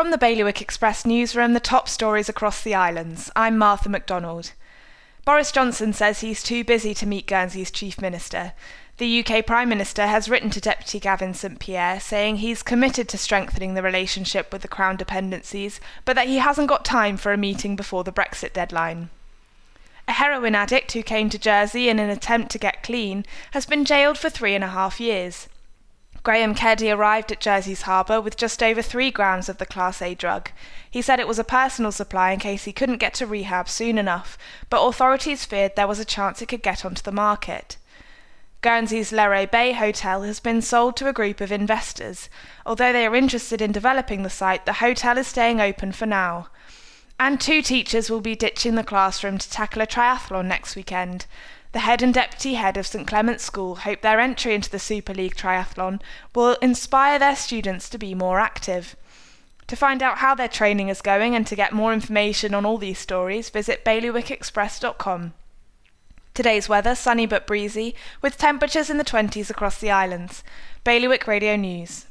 From the Bailiwick Express newsroom, the top stories across the islands. I'm Martha MacDonald. Boris Johnson says he's too busy to meet Guernsey's Chief Minister. The UK Prime Minister has written to Deputy Gavin St Pier saying he's committed to strengthening the relationship with the Crown dependencies, but that he hasn't got time for a meeting before the Brexit deadline. A heroin addict who came to Jersey in an attempt to get clean has been jailed for three and a half years. Graham Keddie arrived at Jersey's harbour with just over three grams of the Class A drug. He said it was a personal supply in case he couldn't get to rehab soon enough, but authorities feared there was a chance it could get onto the market. Guernsey's L'Eree Bay Hotel has been sold to a group of investors. Although they are interested in developing the site, the hotel is staying open for now. And two teachers will be ditching the classroom to tackle a triathlon next weekend. The head and deputy head of St Clement's School hope their entry into the Super League triathlon will inspire their students to be more active. To find out how their training is going and to get more information on all these stories, visit bailiwickexpress.com. Today's weather sunny but breezy, with temperatures in the 20s across the islands. Bailiwick Radio News.